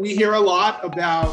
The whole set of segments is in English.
We hear a lot about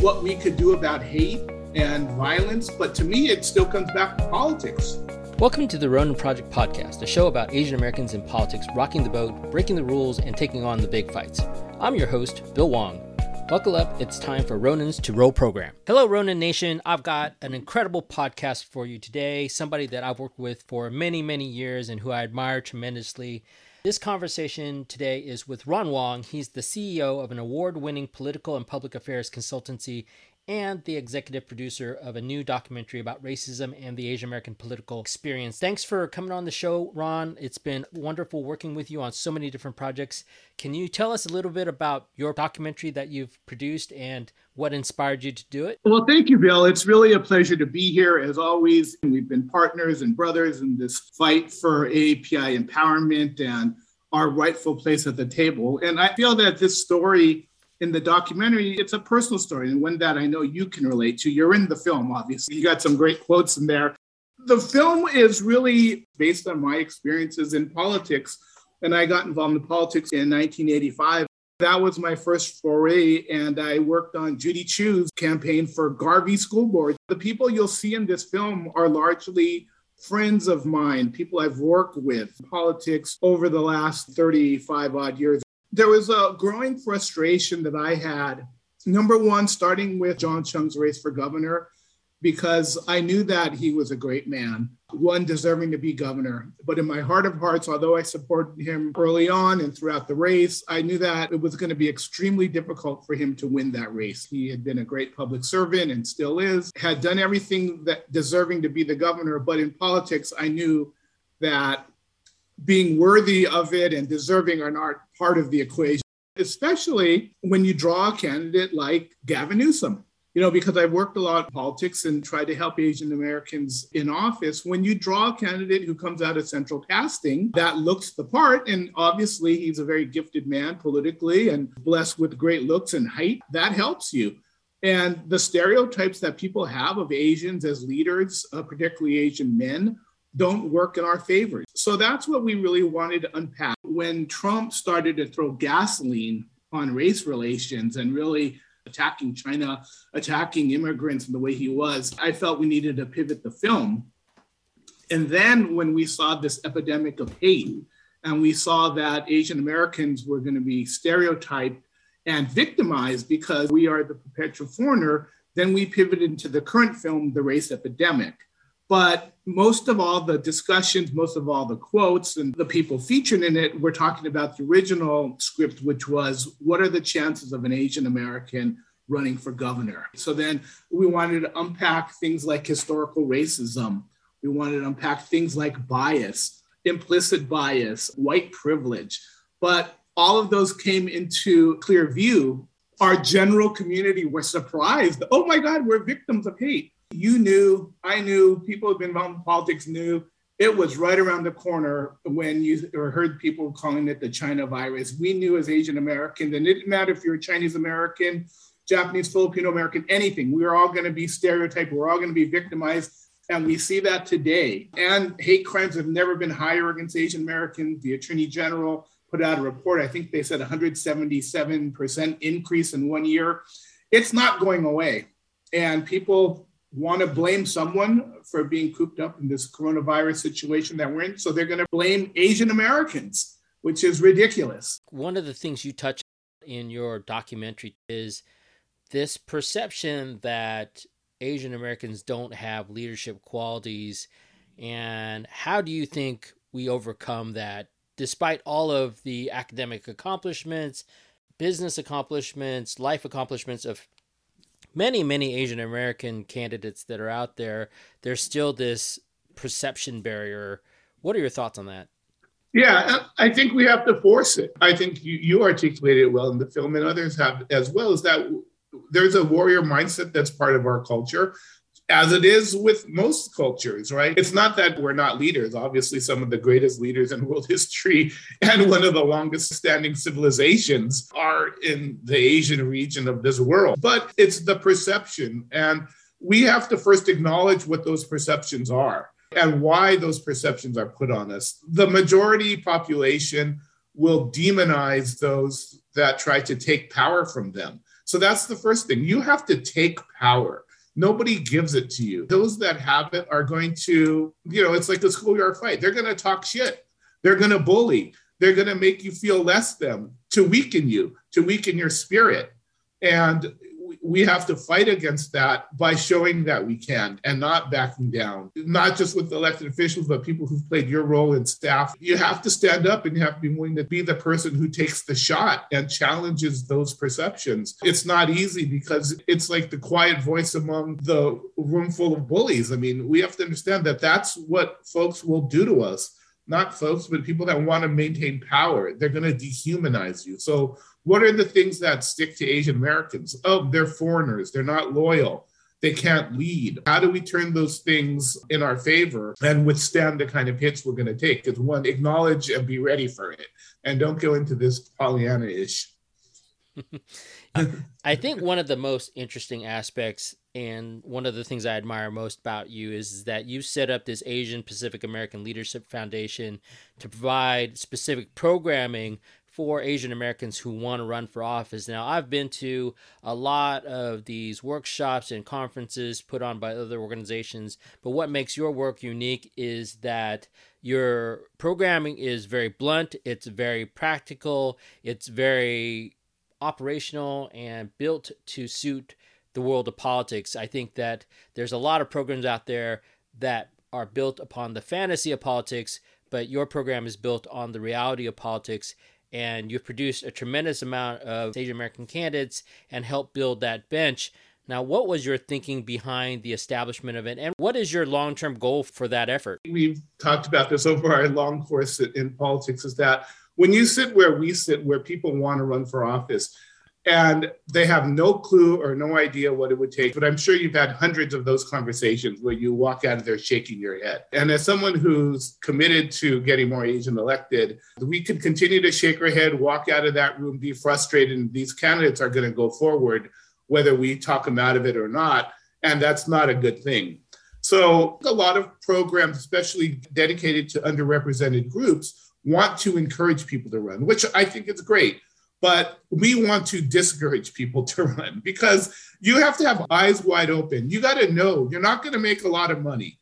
what we could do about hate and violence, but to me, it still comes back to politics. Welcome to the Ronin Project podcast, a show about Asian Americans in politics rocking the boat, breaking the rules, and taking on the big fights. I'm your host, Bill Wong. Buckle up, it's time for Ronin's to Roll program. Hello, Ronin Nation. I've got an incredible podcast for you today. Somebody that I've worked with for many, many years and who I admire tremendously. This conversation today is with Ron Wong. He's the CEO of an award winning political and public affairs consultancy and the executive producer of a new documentary about racism and the Asian American political experience. Thanks for coming on the show, Ron. It's been wonderful working with you on so many different projects. Can you tell us a little bit about your documentary that you've produced and what inspired you to do it? Well, thank you, Bill. It's really a pleasure to be here as always. We've been partners and brothers in this fight for API empowerment and our rightful place at the table. And I feel that this story in the documentary, it's a personal story and one that I know you can relate to. You're in the film, obviously. You got some great quotes in there. The film is really based on my experiences in politics. And I got involved in politics in 1985. That was my first foray, and I worked on Judy Chu's campaign for Garvey School Board. The people you'll see in this film are largely friends of mine, people I've worked with in politics over the last 35 odd years there was a growing frustration that I had. Number one, starting with John Chiang's race for governor, because I knew that he was a great man, one deserving to be governor. But in my heart of hearts, although I supported him early on and throughout the race, I knew that it was going to be extremely difficult for him to win that race. He had been a great public servant and still is, had done everything that deserving to be the governor. But in politics, I knew that being worthy of it and deserving are not part of the equation, especially when you draw a candidate like Gavin Newsom. You know, because I've worked a lot in politics and tried to help Asian Americans in office. When you draw a candidate who comes out of central casting that looks the part, and obviously he's a very gifted man politically and blessed with great looks and height, that helps you. And the stereotypes that people have of Asians as leaders, uh, particularly Asian men, don't work in our favor. So that's what we really wanted to unpack. When Trump started to throw gasoline on race relations and really attacking China, attacking immigrants in the way he was, I felt we needed to pivot the film. And then when we saw this epidemic of hate, and we saw that Asian Americans were going to be stereotyped and victimized because we are the perpetual foreigner, then we pivoted into the current film, The Race Epidemic. But most of all the discussions, most of all the quotes and the people featured in it, we're talking about the original script, which was what are the chances of an Asian American running for governor? So then we wanted to unpack things like historical racism. We wanted to unpack things like bias, implicit bias, white privilege. But all of those came into clear view. Our general community was surprised. Oh my God, we're victims of hate you knew, I knew, people who've been involved in politics knew it was right around the corner when you heard people calling it the China virus. We knew as Asian Americans, and it didn't matter if you're a Chinese American, Japanese, Filipino American, anything. We were all going to be stereotyped. We're all going to be victimized. And we see that today. And hate crimes have never been higher against Asian Americans. The Attorney General put out a report. I think they said 177% increase in one year. It's not going away. And people want to blame someone for being cooped up in this coronavirus situation that we're in. So they're going to blame Asian Americans, which is ridiculous. One of the things you touch in your documentary is this perception that Asian Americans don't have leadership qualities. And how do you think we overcome that despite all of the academic accomplishments, business accomplishments, life accomplishments of many, many Asian American candidates that are out there, there's still this perception barrier. What are your thoughts on that? Yeah, I think we have to force it. I think you, you articulated it well in the film, and others have as well, is that there's a warrior mindset that's part of our culture as it is with most cultures, right? It's not that we're not leaders. Obviously, some of the greatest leaders in world history and one of the longest standing civilizations are in the Asian region of this world. But it's the perception. And we have to first acknowledge what those perceptions are and why those perceptions are put on us. The majority population will demonize those that try to take power from them. So that's the first thing. You have to take power. Nobody gives it to you. Those that have it are going to, you know, it's like a schoolyard fight. They're going to talk shit. They're going to bully. They're going to make you feel less than to weaken you, to weaken your spirit. And we have to fight against that by showing that we can and not backing down, not just with elected officials, but people who've played your role in staff. You have to stand up and you have to be willing to be the person who takes the shot and challenges those perceptions. It's not easy because it's like the quiet voice among the room full of bullies. I mean, we have to understand that that's what folks will do to us not folks, but people that want to maintain power. They're going to dehumanize you. So what are the things that stick to Asian Americans? Oh, they're foreigners. They're not loyal. They can't lead. How do we turn those things in our favor and withstand the kind of hits we're going to take? Because one, acknowledge and be ready for it, and don't go into this Pollyanna ish. I think one of the most interesting aspects and one of the things I admire most about you is that you set up this Asian Pacific American Leadership Foundation to provide specific programming for Asian Americans who want to run for office. Now, I've been to a lot of these workshops and conferences put on by other organizations, but what makes your work unique is that your programming is very blunt, it's very practical, it's very operational and built to suit the world of politics. I think that there's a lot of programs out there that are built upon the fantasy of politics, but your program is built on the reality of politics and you've produced a tremendous amount of Asian American candidates and helped build that bench. Now, what was your thinking behind the establishment of it, and what is your long term goal for that effort? We've talked about this over our long course in politics is that when you sit where we sit, where people want to run for office, and they have no clue or no idea what it would take. But I'm sure you've had hundreds of those conversations where you walk out of there shaking your head. And as someone who's committed to getting more Asian elected, we could continue to shake our head, walk out of that room, be frustrated, and these candidates are going to go forward, whether we talk them out of it or not. And that's not a good thing. So, a lot of programs, especially dedicated to underrepresented groups, want to encourage people to run, which I think is great but we want to discourage people to run because you have to have eyes wide open. You got to know you're not going to make a lot of money.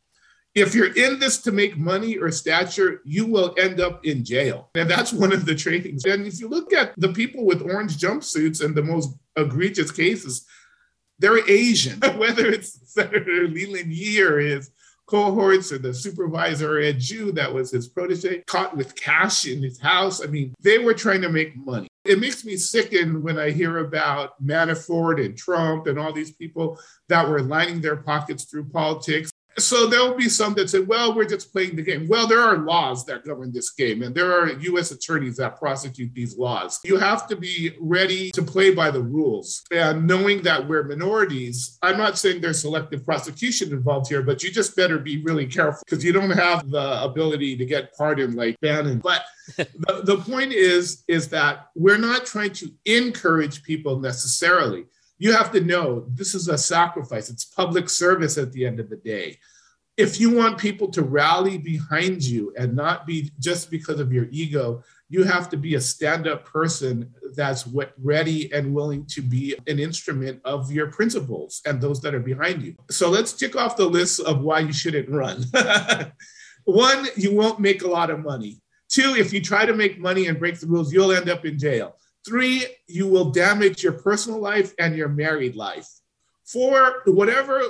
If you're in this to make money or stature, you will end up in jail. And that's one of the trainings. And if you look at the people with orange jumpsuits and the most egregious cases, they're Asian, whether it's Senator Leland Yee or his cohorts or the supervisor Ed Jew that was his protege caught with cash in his house. I mean, they were trying to make money. It makes me sicken when I hear about Manafort and Trump and all these people that were lining their pockets through politics. So there'll be some that say, well, we're just playing the game. Well, there are laws that govern this game, and there are US attorneys that prosecute these laws. You have to be ready to play by the rules. And knowing that we're minorities, I'm not saying there's selective prosecution involved here, but you just better be really careful because you don't have the ability to get pardoned like Bannon. But the, the point is, is that we're not trying to encourage people necessarily you have to know this is a sacrifice. It's public service at the end of the day. If you want people to rally behind you and not be just because of your ego, you have to be a stand up person that's ready and willing to be an instrument of your principles and those that are behind you. So let's tick off the list of why you shouldn't run. One, you won't make a lot of money. Two, if you try to make money and break the rules, you'll end up in jail. Three, you will damage your personal life and your married life. Four, whatever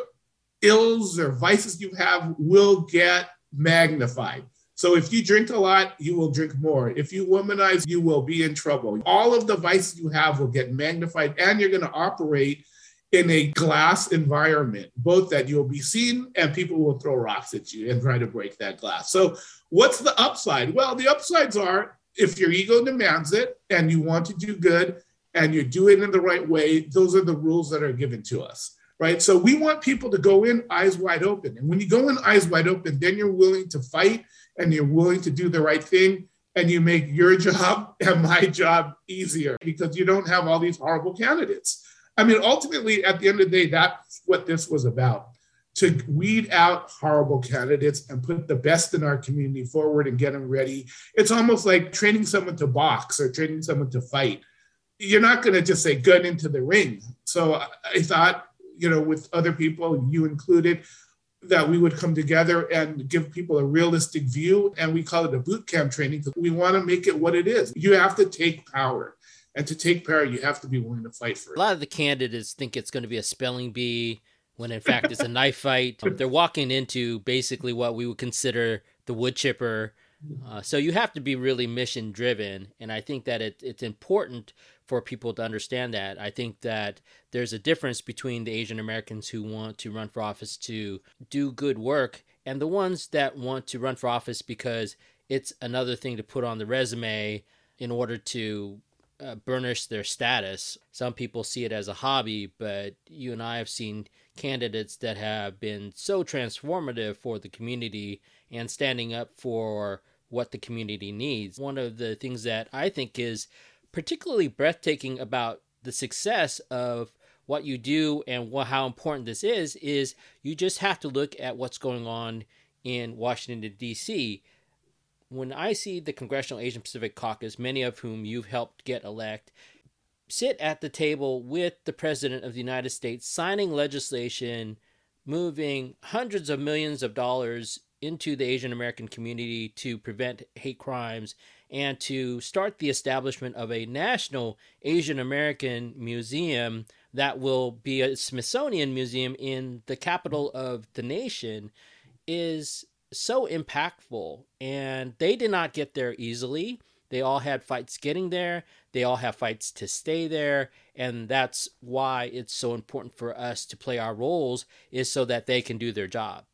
ills or vices you have will get magnified. So if you drink a lot, you will drink more. If you womanize, you will be in trouble. All of the vices you have will get magnified, and you're going to operate in a glass environment, both that you'll be seen and people will throw rocks at you and try to break that glass. So, what's the upside? Well, the upsides are if your ego demands it and you want to do good and you do it in the right way, those are the rules that are given to us, right? So we want people to go in eyes wide open. And when you go in eyes wide open, then you're willing to fight and you're willing to do the right thing and you make your job and my job easier because you don't have all these horrible candidates. I mean, ultimately, at the end of the day, that's what this was about to weed out horrible candidates and put the best in our community forward and get them ready. It's almost like training someone to box or training someone to fight. you're not going to just say gun into the ring. So I thought, you know, with other people, you included, that we would come together and give people a realistic view. And we call it a boot camp training because we want to make it what it is. You have to take power. And to take power, you have to be willing to fight for it. A lot of the candidates think it's going to be a spelling bee when in fact it's a knife fight. They're walking into basically what we would consider the wood chipper. Uh, so you have to be really mission driven. And I think that it, it's important for people to understand that. I think that there's a difference between the Asian Americans who want to run for office to do good work and the ones that want to run for office because it's another thing to put on the resume in order to uh, burnish their status. Some people see it as a hobby, but you and I have seen candidates that have been so transformative for the community and standing up for what the community needs. One of the things that I think is particularly breathtaking about the success of what you do and what, how important this is is you just have to look at what's going on in Washington D.C. When I see the Congressional Asian Pacific Caucus, many of whom you've helped get elect, sit at the table with the President of the United States, signing legislation, moving hundreds of millions of dollars into the Asian American community to prevent hate crimes and to start the establishment of a national Asian American museum that will be a Smithsonian museum in the capital of the nation is so impactful. And they did not get there easily. They all had fights getting there. They all have fights to stay there. And that's why it's so important for us to play our roles, is so that they can do their job.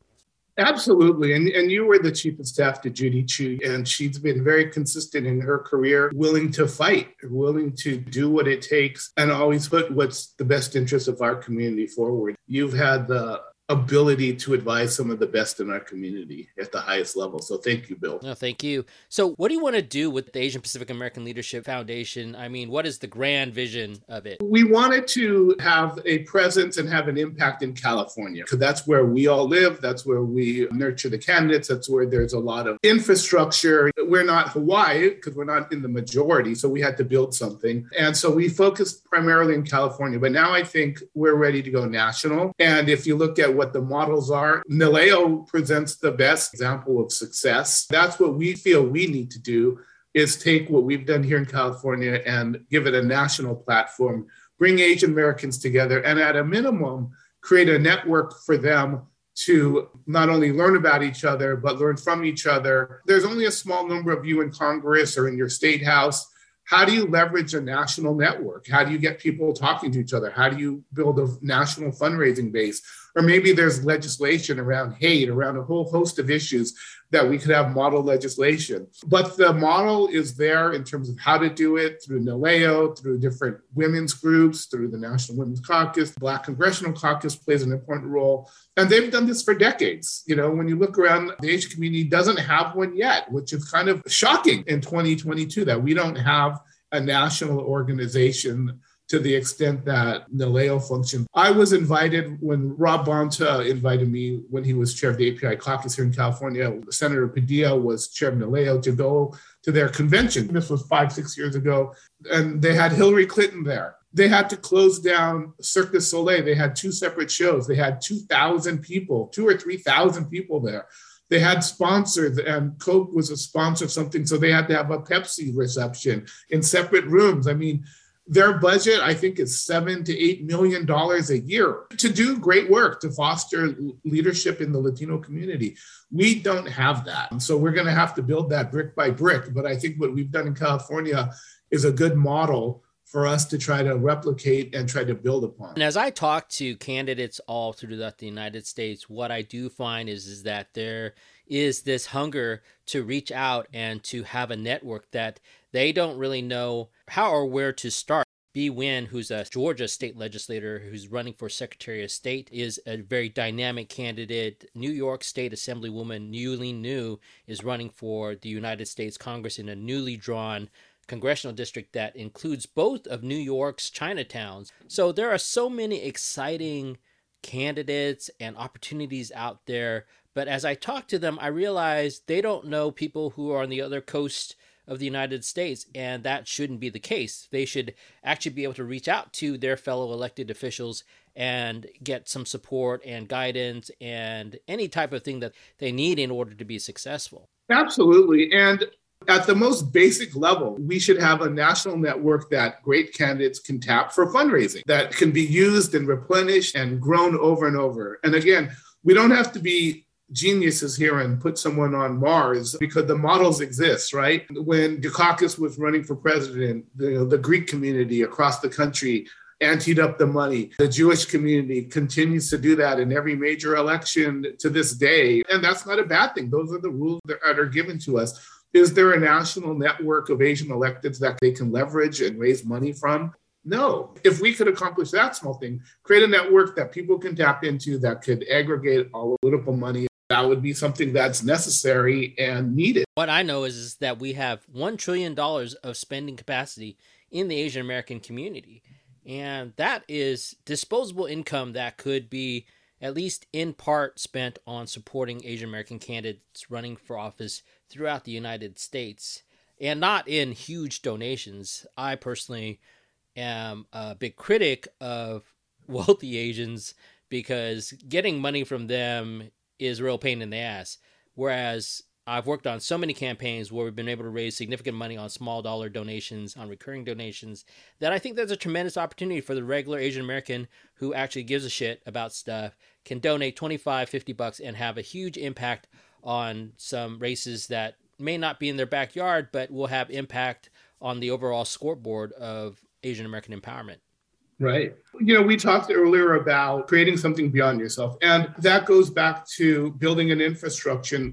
Absolutely. And, and you were the chief of staff to Judy Chu, and she's been very consistent in her career, willing to fight, willing to do what it takes, and always put what's the best interest of our community forward. You've had the ability to advise some of the best in our community at the highest level. So thank you, Bill. No, thank you. So what do you want to do with the Asian Pacific American Leadership Foundation? I mean, what is the grand vision of it? We wanted to have a presence and have an impact in California because that's where we all live. That's where we nurture the candidates. That's where there's a lot of infrastructure. We're not Hawaii because we're not in the majority. So we had to build something. And so we focused primarily in California. But now I think we're ready to go national. And if you look at what the models are. NALEO presents the best example of success. That's what we feel we need to do is take what we've done here in California and give it a national platform, bring Asian Americans together, and at a minimum, create a network for them to not only learn about each other, but learn from each other. There's only a small number of you in Congress or in your state house how do you leverage a national network? How do you get people talking to each other? How do you build a national fundraising base? Or maybe there's legislation around hate, around a whole host of issues that we could have model legislation. But the model is there in terms of how to do it through NALEO, through different women's groups, through the National Women's Caucus. Black Congressional Caucus plays an important role. And they've done this for decades. You know, when you look around, the Asian community doesn't have one yet, which is kind of shocking in 2022 that we don't have a national organization to the extent that NALEO functions. I was invited when Rob Bonta invited me when he was chair of the API caucus here in California. Senator Padilla was chair of NALEO to go to their convention. This was five, six years ago. And they had Hillary Clinton there. They had to close down Cirque du Soleil. They had two separate shows. They had 2,000 people, two or 3,000 people there they had sponsors and coke was a sponsor of something so they had to have a pepsi reception in separate rooms i mean their budget, I think, is seven to eight million dollars a year to do great work to foster leadership in the Latino community. We don't have that. So we're going to have to build that brick by brick. But I think what we've done in California is a good model for us to try to replicate and try to build upon. And as I talk to candidates all throughout the United States, what I do find is, is that there is this hunger to reach out and to have a network that they don't really know how or where to start. Bee Nguyen, who's a Georgia state legislator who's running for Secretary of State, is a very dynamic candidate. New York State Assemblywoman Yuh-Line Niou is running for the United States Congress in a newly drawn congressional district that includes both of New York's Chinatowns. So there are so many exciting candidates and opportunities out there. But as I talk to them, I realize they don't know people who are on the other coast of the United States, and that shouldn't be the case. They should actually be able to reach out to their fellow elected officials and get some support and guidance and any type of thing that they need in order to be successful. Absolutely. And at the most basic level, we should have a national network that great candidates can tap for fundraising that can be used and replenished and grown over and over. And again, we don't have to be geniuses here and put someone on Mars because the models exist, right? When Dukakis was running for president, the, the Greek community across the country anteed up the money. The Jewish community continues to do that in every major election to this day. And that's not a bad thing. Those are the rules that are given to us. Is there a national network of Asian electeds that they can leverage and raise money from? No. If we could accomplish that small thing, create a network that people can tap into that could aggregate all the political money that would be something that's necessary and needed. What I know is, is that we have $1 trillion of spending capacity in the Asian American community. And that is disposable income that could be at least in part spent on supporting Asian American candidates running for office throughout the United States and not in huge donations. I personally am a big critic of wealthy Asians because getting money from them is a real pain in the ass. Whereas I've worked on so many campaigns where we've been able to raise significant money on small dollar donations, on recurring donations, that I think there's a tremendous opportunity for the regular Asian American who actually gives a shit about stuff can donate 25, 50 bucks and have a huge impact on some races that may not be in their backyard, but will have impact on the overall scoreboard of Asian American empowerment. Right. You know, we talked earlier about creating something beyond yourself, and that goes back to building an infrastructure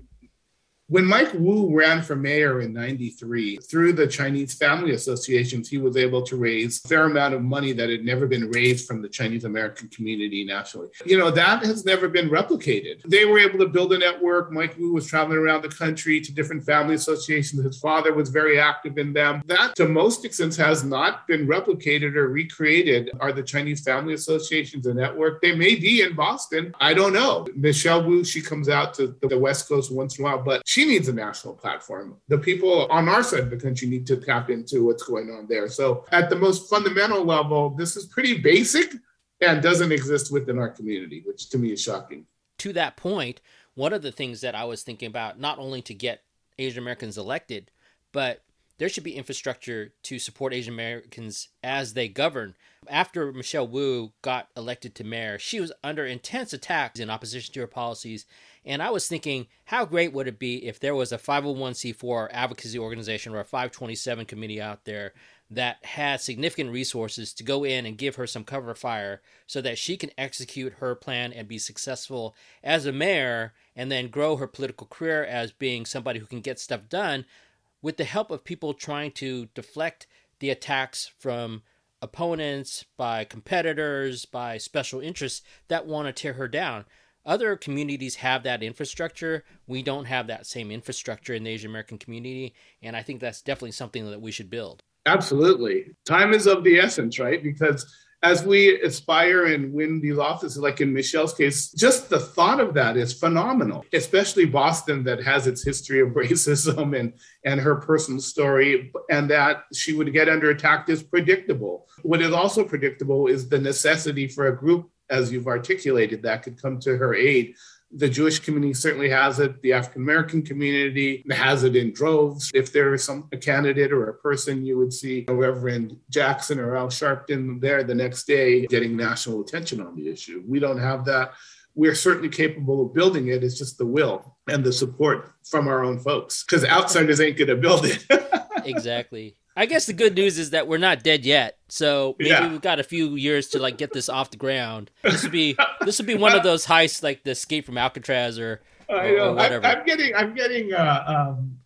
when Mike Woo ran for mayor in 93, through the Chinese family associations, he was able to raise a fair amount of money that had never been raised from the Chinese American community nationally. You know, that has never been replicated. They were able to build a network. Mike Woo was traveling around the country to different family associations. His father was very active in them. That, to most extent, has not been replicated or recreated. Are the Chinese family associations a network? They may be in Boston. I don't know. Michelle Wu, she comes out to the West Coast once in a while, but she needs a national platform. The people on our side of the country need to tap into what's going on there. So, at the most fundamental level, this is pretty basic and doesn't exist within our community, which to me is shocking. To that point, one of the things that I was thinking about, not only to get Asian Americans elected, but there should be infrastructure to support Asian Americans as they govern. After Michelle Wu got elected to mayor, she was under intense attacks in opposition to her policies and I was thinking, how great would it be if there was a 501c4 advocacy organization or a 527 committee out there that had significant resources to go in and give her some cover fire so that she can execute her plan and be successful as a mayor and then grow her political career as being somebody who can get stuff done with the help of people trying to deflect the attacks from opponents, by competitors, by special interests that want to tear her down other communities have that infrastructure. We don't have that same infrastructure in the Asian American community. And I think that's definitely something that we should build. Absolutely. Time is of the essence, right? Because as we aspire and win these offices, like in Michelle's case, just the thought of that is phenomenal, especially Boston that has its history of racism and, and her personal story, and that she would get under attack is predictable. What is also predictable is the necessity for a group as you've articulated, that could come to her aid. The Jewish community certainly has it. The African American community has it in droves. If there is some a candidate or a person, you would see Reverend Jackson or Al Sharpton there the next day getting national attention on the issue. We don't have that. We're certainly capable of building it. It's just the will and the support from our own folks because outsiders ain't going to build it. exactly. I guess the good news is that we're not dead yet, so maybe yeah. we've got a few years to like get this off the ground. This would be this would be one of those heists like the Escape from Alcatraz or, or, or whatever. I, am getting I'm getting uh, um,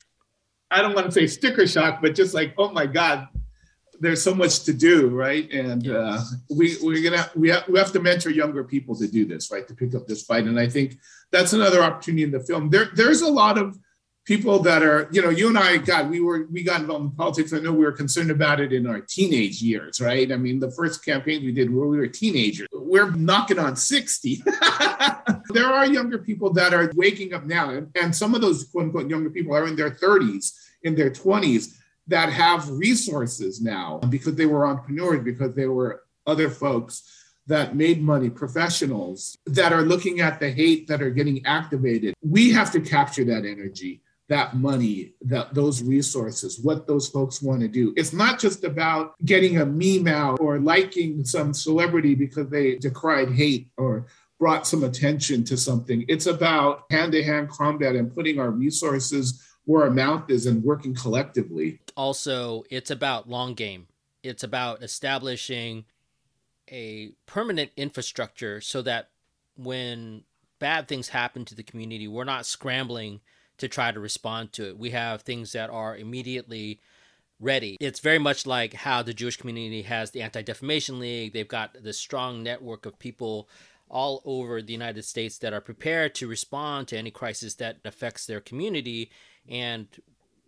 I don't want to say sticker shock, but just like oh my god, there's so much to do, right? And uh, we we're gonna we have we have to mentor younger people to do this, right? To pick up this fight, and I think that's another opportunity in the film. There there's a lot of people that are, you know, you and I got, we were, we got involved in politics. I know we were concerned about it in our teenage years, right? I mean, the first campaign we did where we were teenagers, we're knocking on 60. there are younger people that are waking up now. And, and some of those quote unquote younger people are in their 30s, in their 20s that have resources now because they were entrepreneurs, because they were other folks that made money, professionals that are looking at the hate that are getting activated. We have to capture that energy, that money, that those resources, what those folks want to do. It's not just about getting a meme out or liking some celebrity because they decried hate or brought some attention to something. It's about hand-to-hand combat and putting our resources where our mouth is and working collectively. Also, it's about long game. It's about establishing a permanent infrastructure so that when bad things happen to the community, we're not scrambling to try to respond to it. We have things that are immediately ready. It's very much like how the Jewish community has the Anti Defamation League. They've got this strong network of people all over the United States that are prepared to respond to any crisis that affects their community. And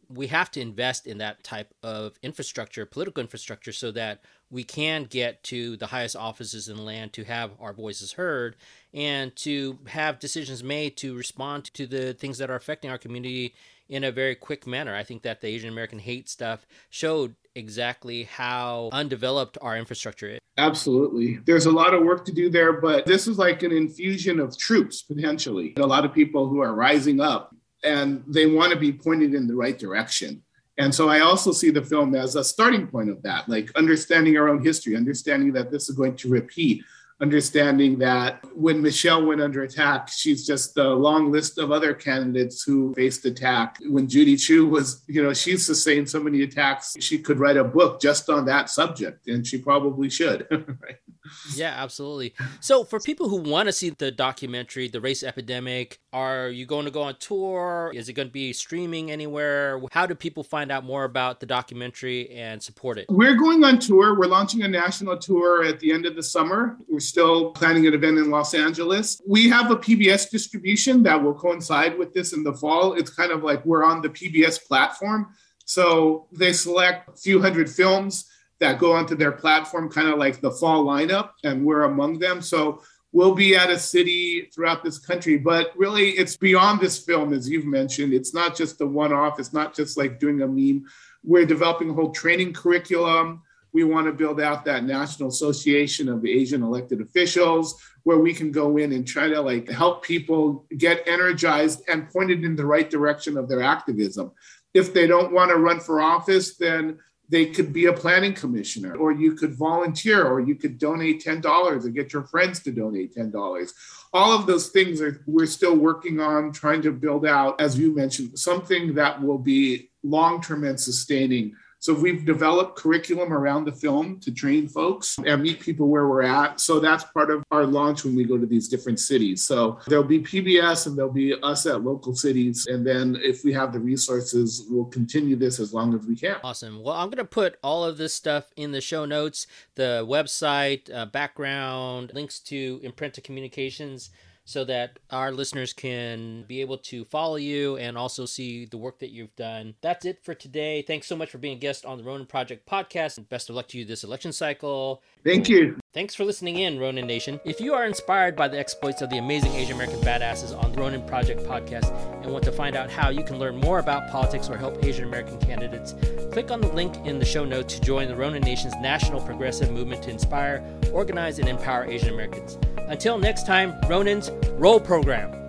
we have to invest in that type of infrastructure, political infrastructure, so that we can get to the highest offices in the land to have our voices heard and to have decisions made to respond to the things that are affecting our community in a very quick manner. I think that the Asian American hate stuff showed exactly how undeveloped our infrastructure is. Absolutely. There's a lot of work to do there, but this is like an infusion of troops potentially. A lot of people who are rising up and they want to be pointed in the right direction. And so I also see the film as a starting point of that, like understanding our own history, understanding that this is going to repeat, understanding that when Michelle went under attack, she's just a long list of other candidates who faced attack. When Judy Chu was, you know, she's sustained so many attacks, she could write a book just on that subject, and she probably should. right? Yeah, absolutely. So, for people who want to see the documentary, The Race Epidemic, are you going to go on tour? Is it going to be streaming anywhere? How do people find out more about the documentary and support it? We're going on tour. We're launching a national tour at the end of the summer. We're still planning an event in Los Angeles. We have a PBS distribution that will coincide with this in the fall. It's kind of like we're on the PBS platform. So they select a few hundred films that go onto their platform, kind of like the fall lineup, and we're among them. So we'll be at a city throughout this country, but really it's beyond this film, as you've mentioned. It's not just a one off, it's not just like doing a meme. We're developing a whole training curriculum. We want to build out that National Association of Asian Elected Officials where we can go in and try to like help people get energized and pointed in the right direction of their activism. If they don't want to run for office, then they could be a planning commissioner, or you could volunteer, or you could donate $10 and get your friends to donate $10. All of those things are we're still working on trying to build out, as you mentioned, something that will be long term and sustaining so we've developed curriculum around the film to train folks and meet people where we're at. So that's part of our launch when we go to these different cities. So there'll be PBS and there'll be us at local cities. And then if we have the resources, we'll continue this as long as we can. Awesome. Well, I'm going to put all of this stuff in the show notes the website, uh, background, links to Imprenta Communications so that our listeners can be able to follow you and also see the work that you've done. That's it for today. Thanks so much for being a guest on the Ronin Project podcast. And best of luck to you this election cycle. Thank you. Thanks for listening in, Ronin Nation. If you are inspired by the exploits of the amazing Asian American badasses on the Ronin Project podcast and want to find out how you can learn more about politics or help Asian American candidates, click on the link in the show notes to join the Ronin Nation's national progressive movement to inspire, organize, and empower Asian Americans. Until next time, Ronin's Roll Program.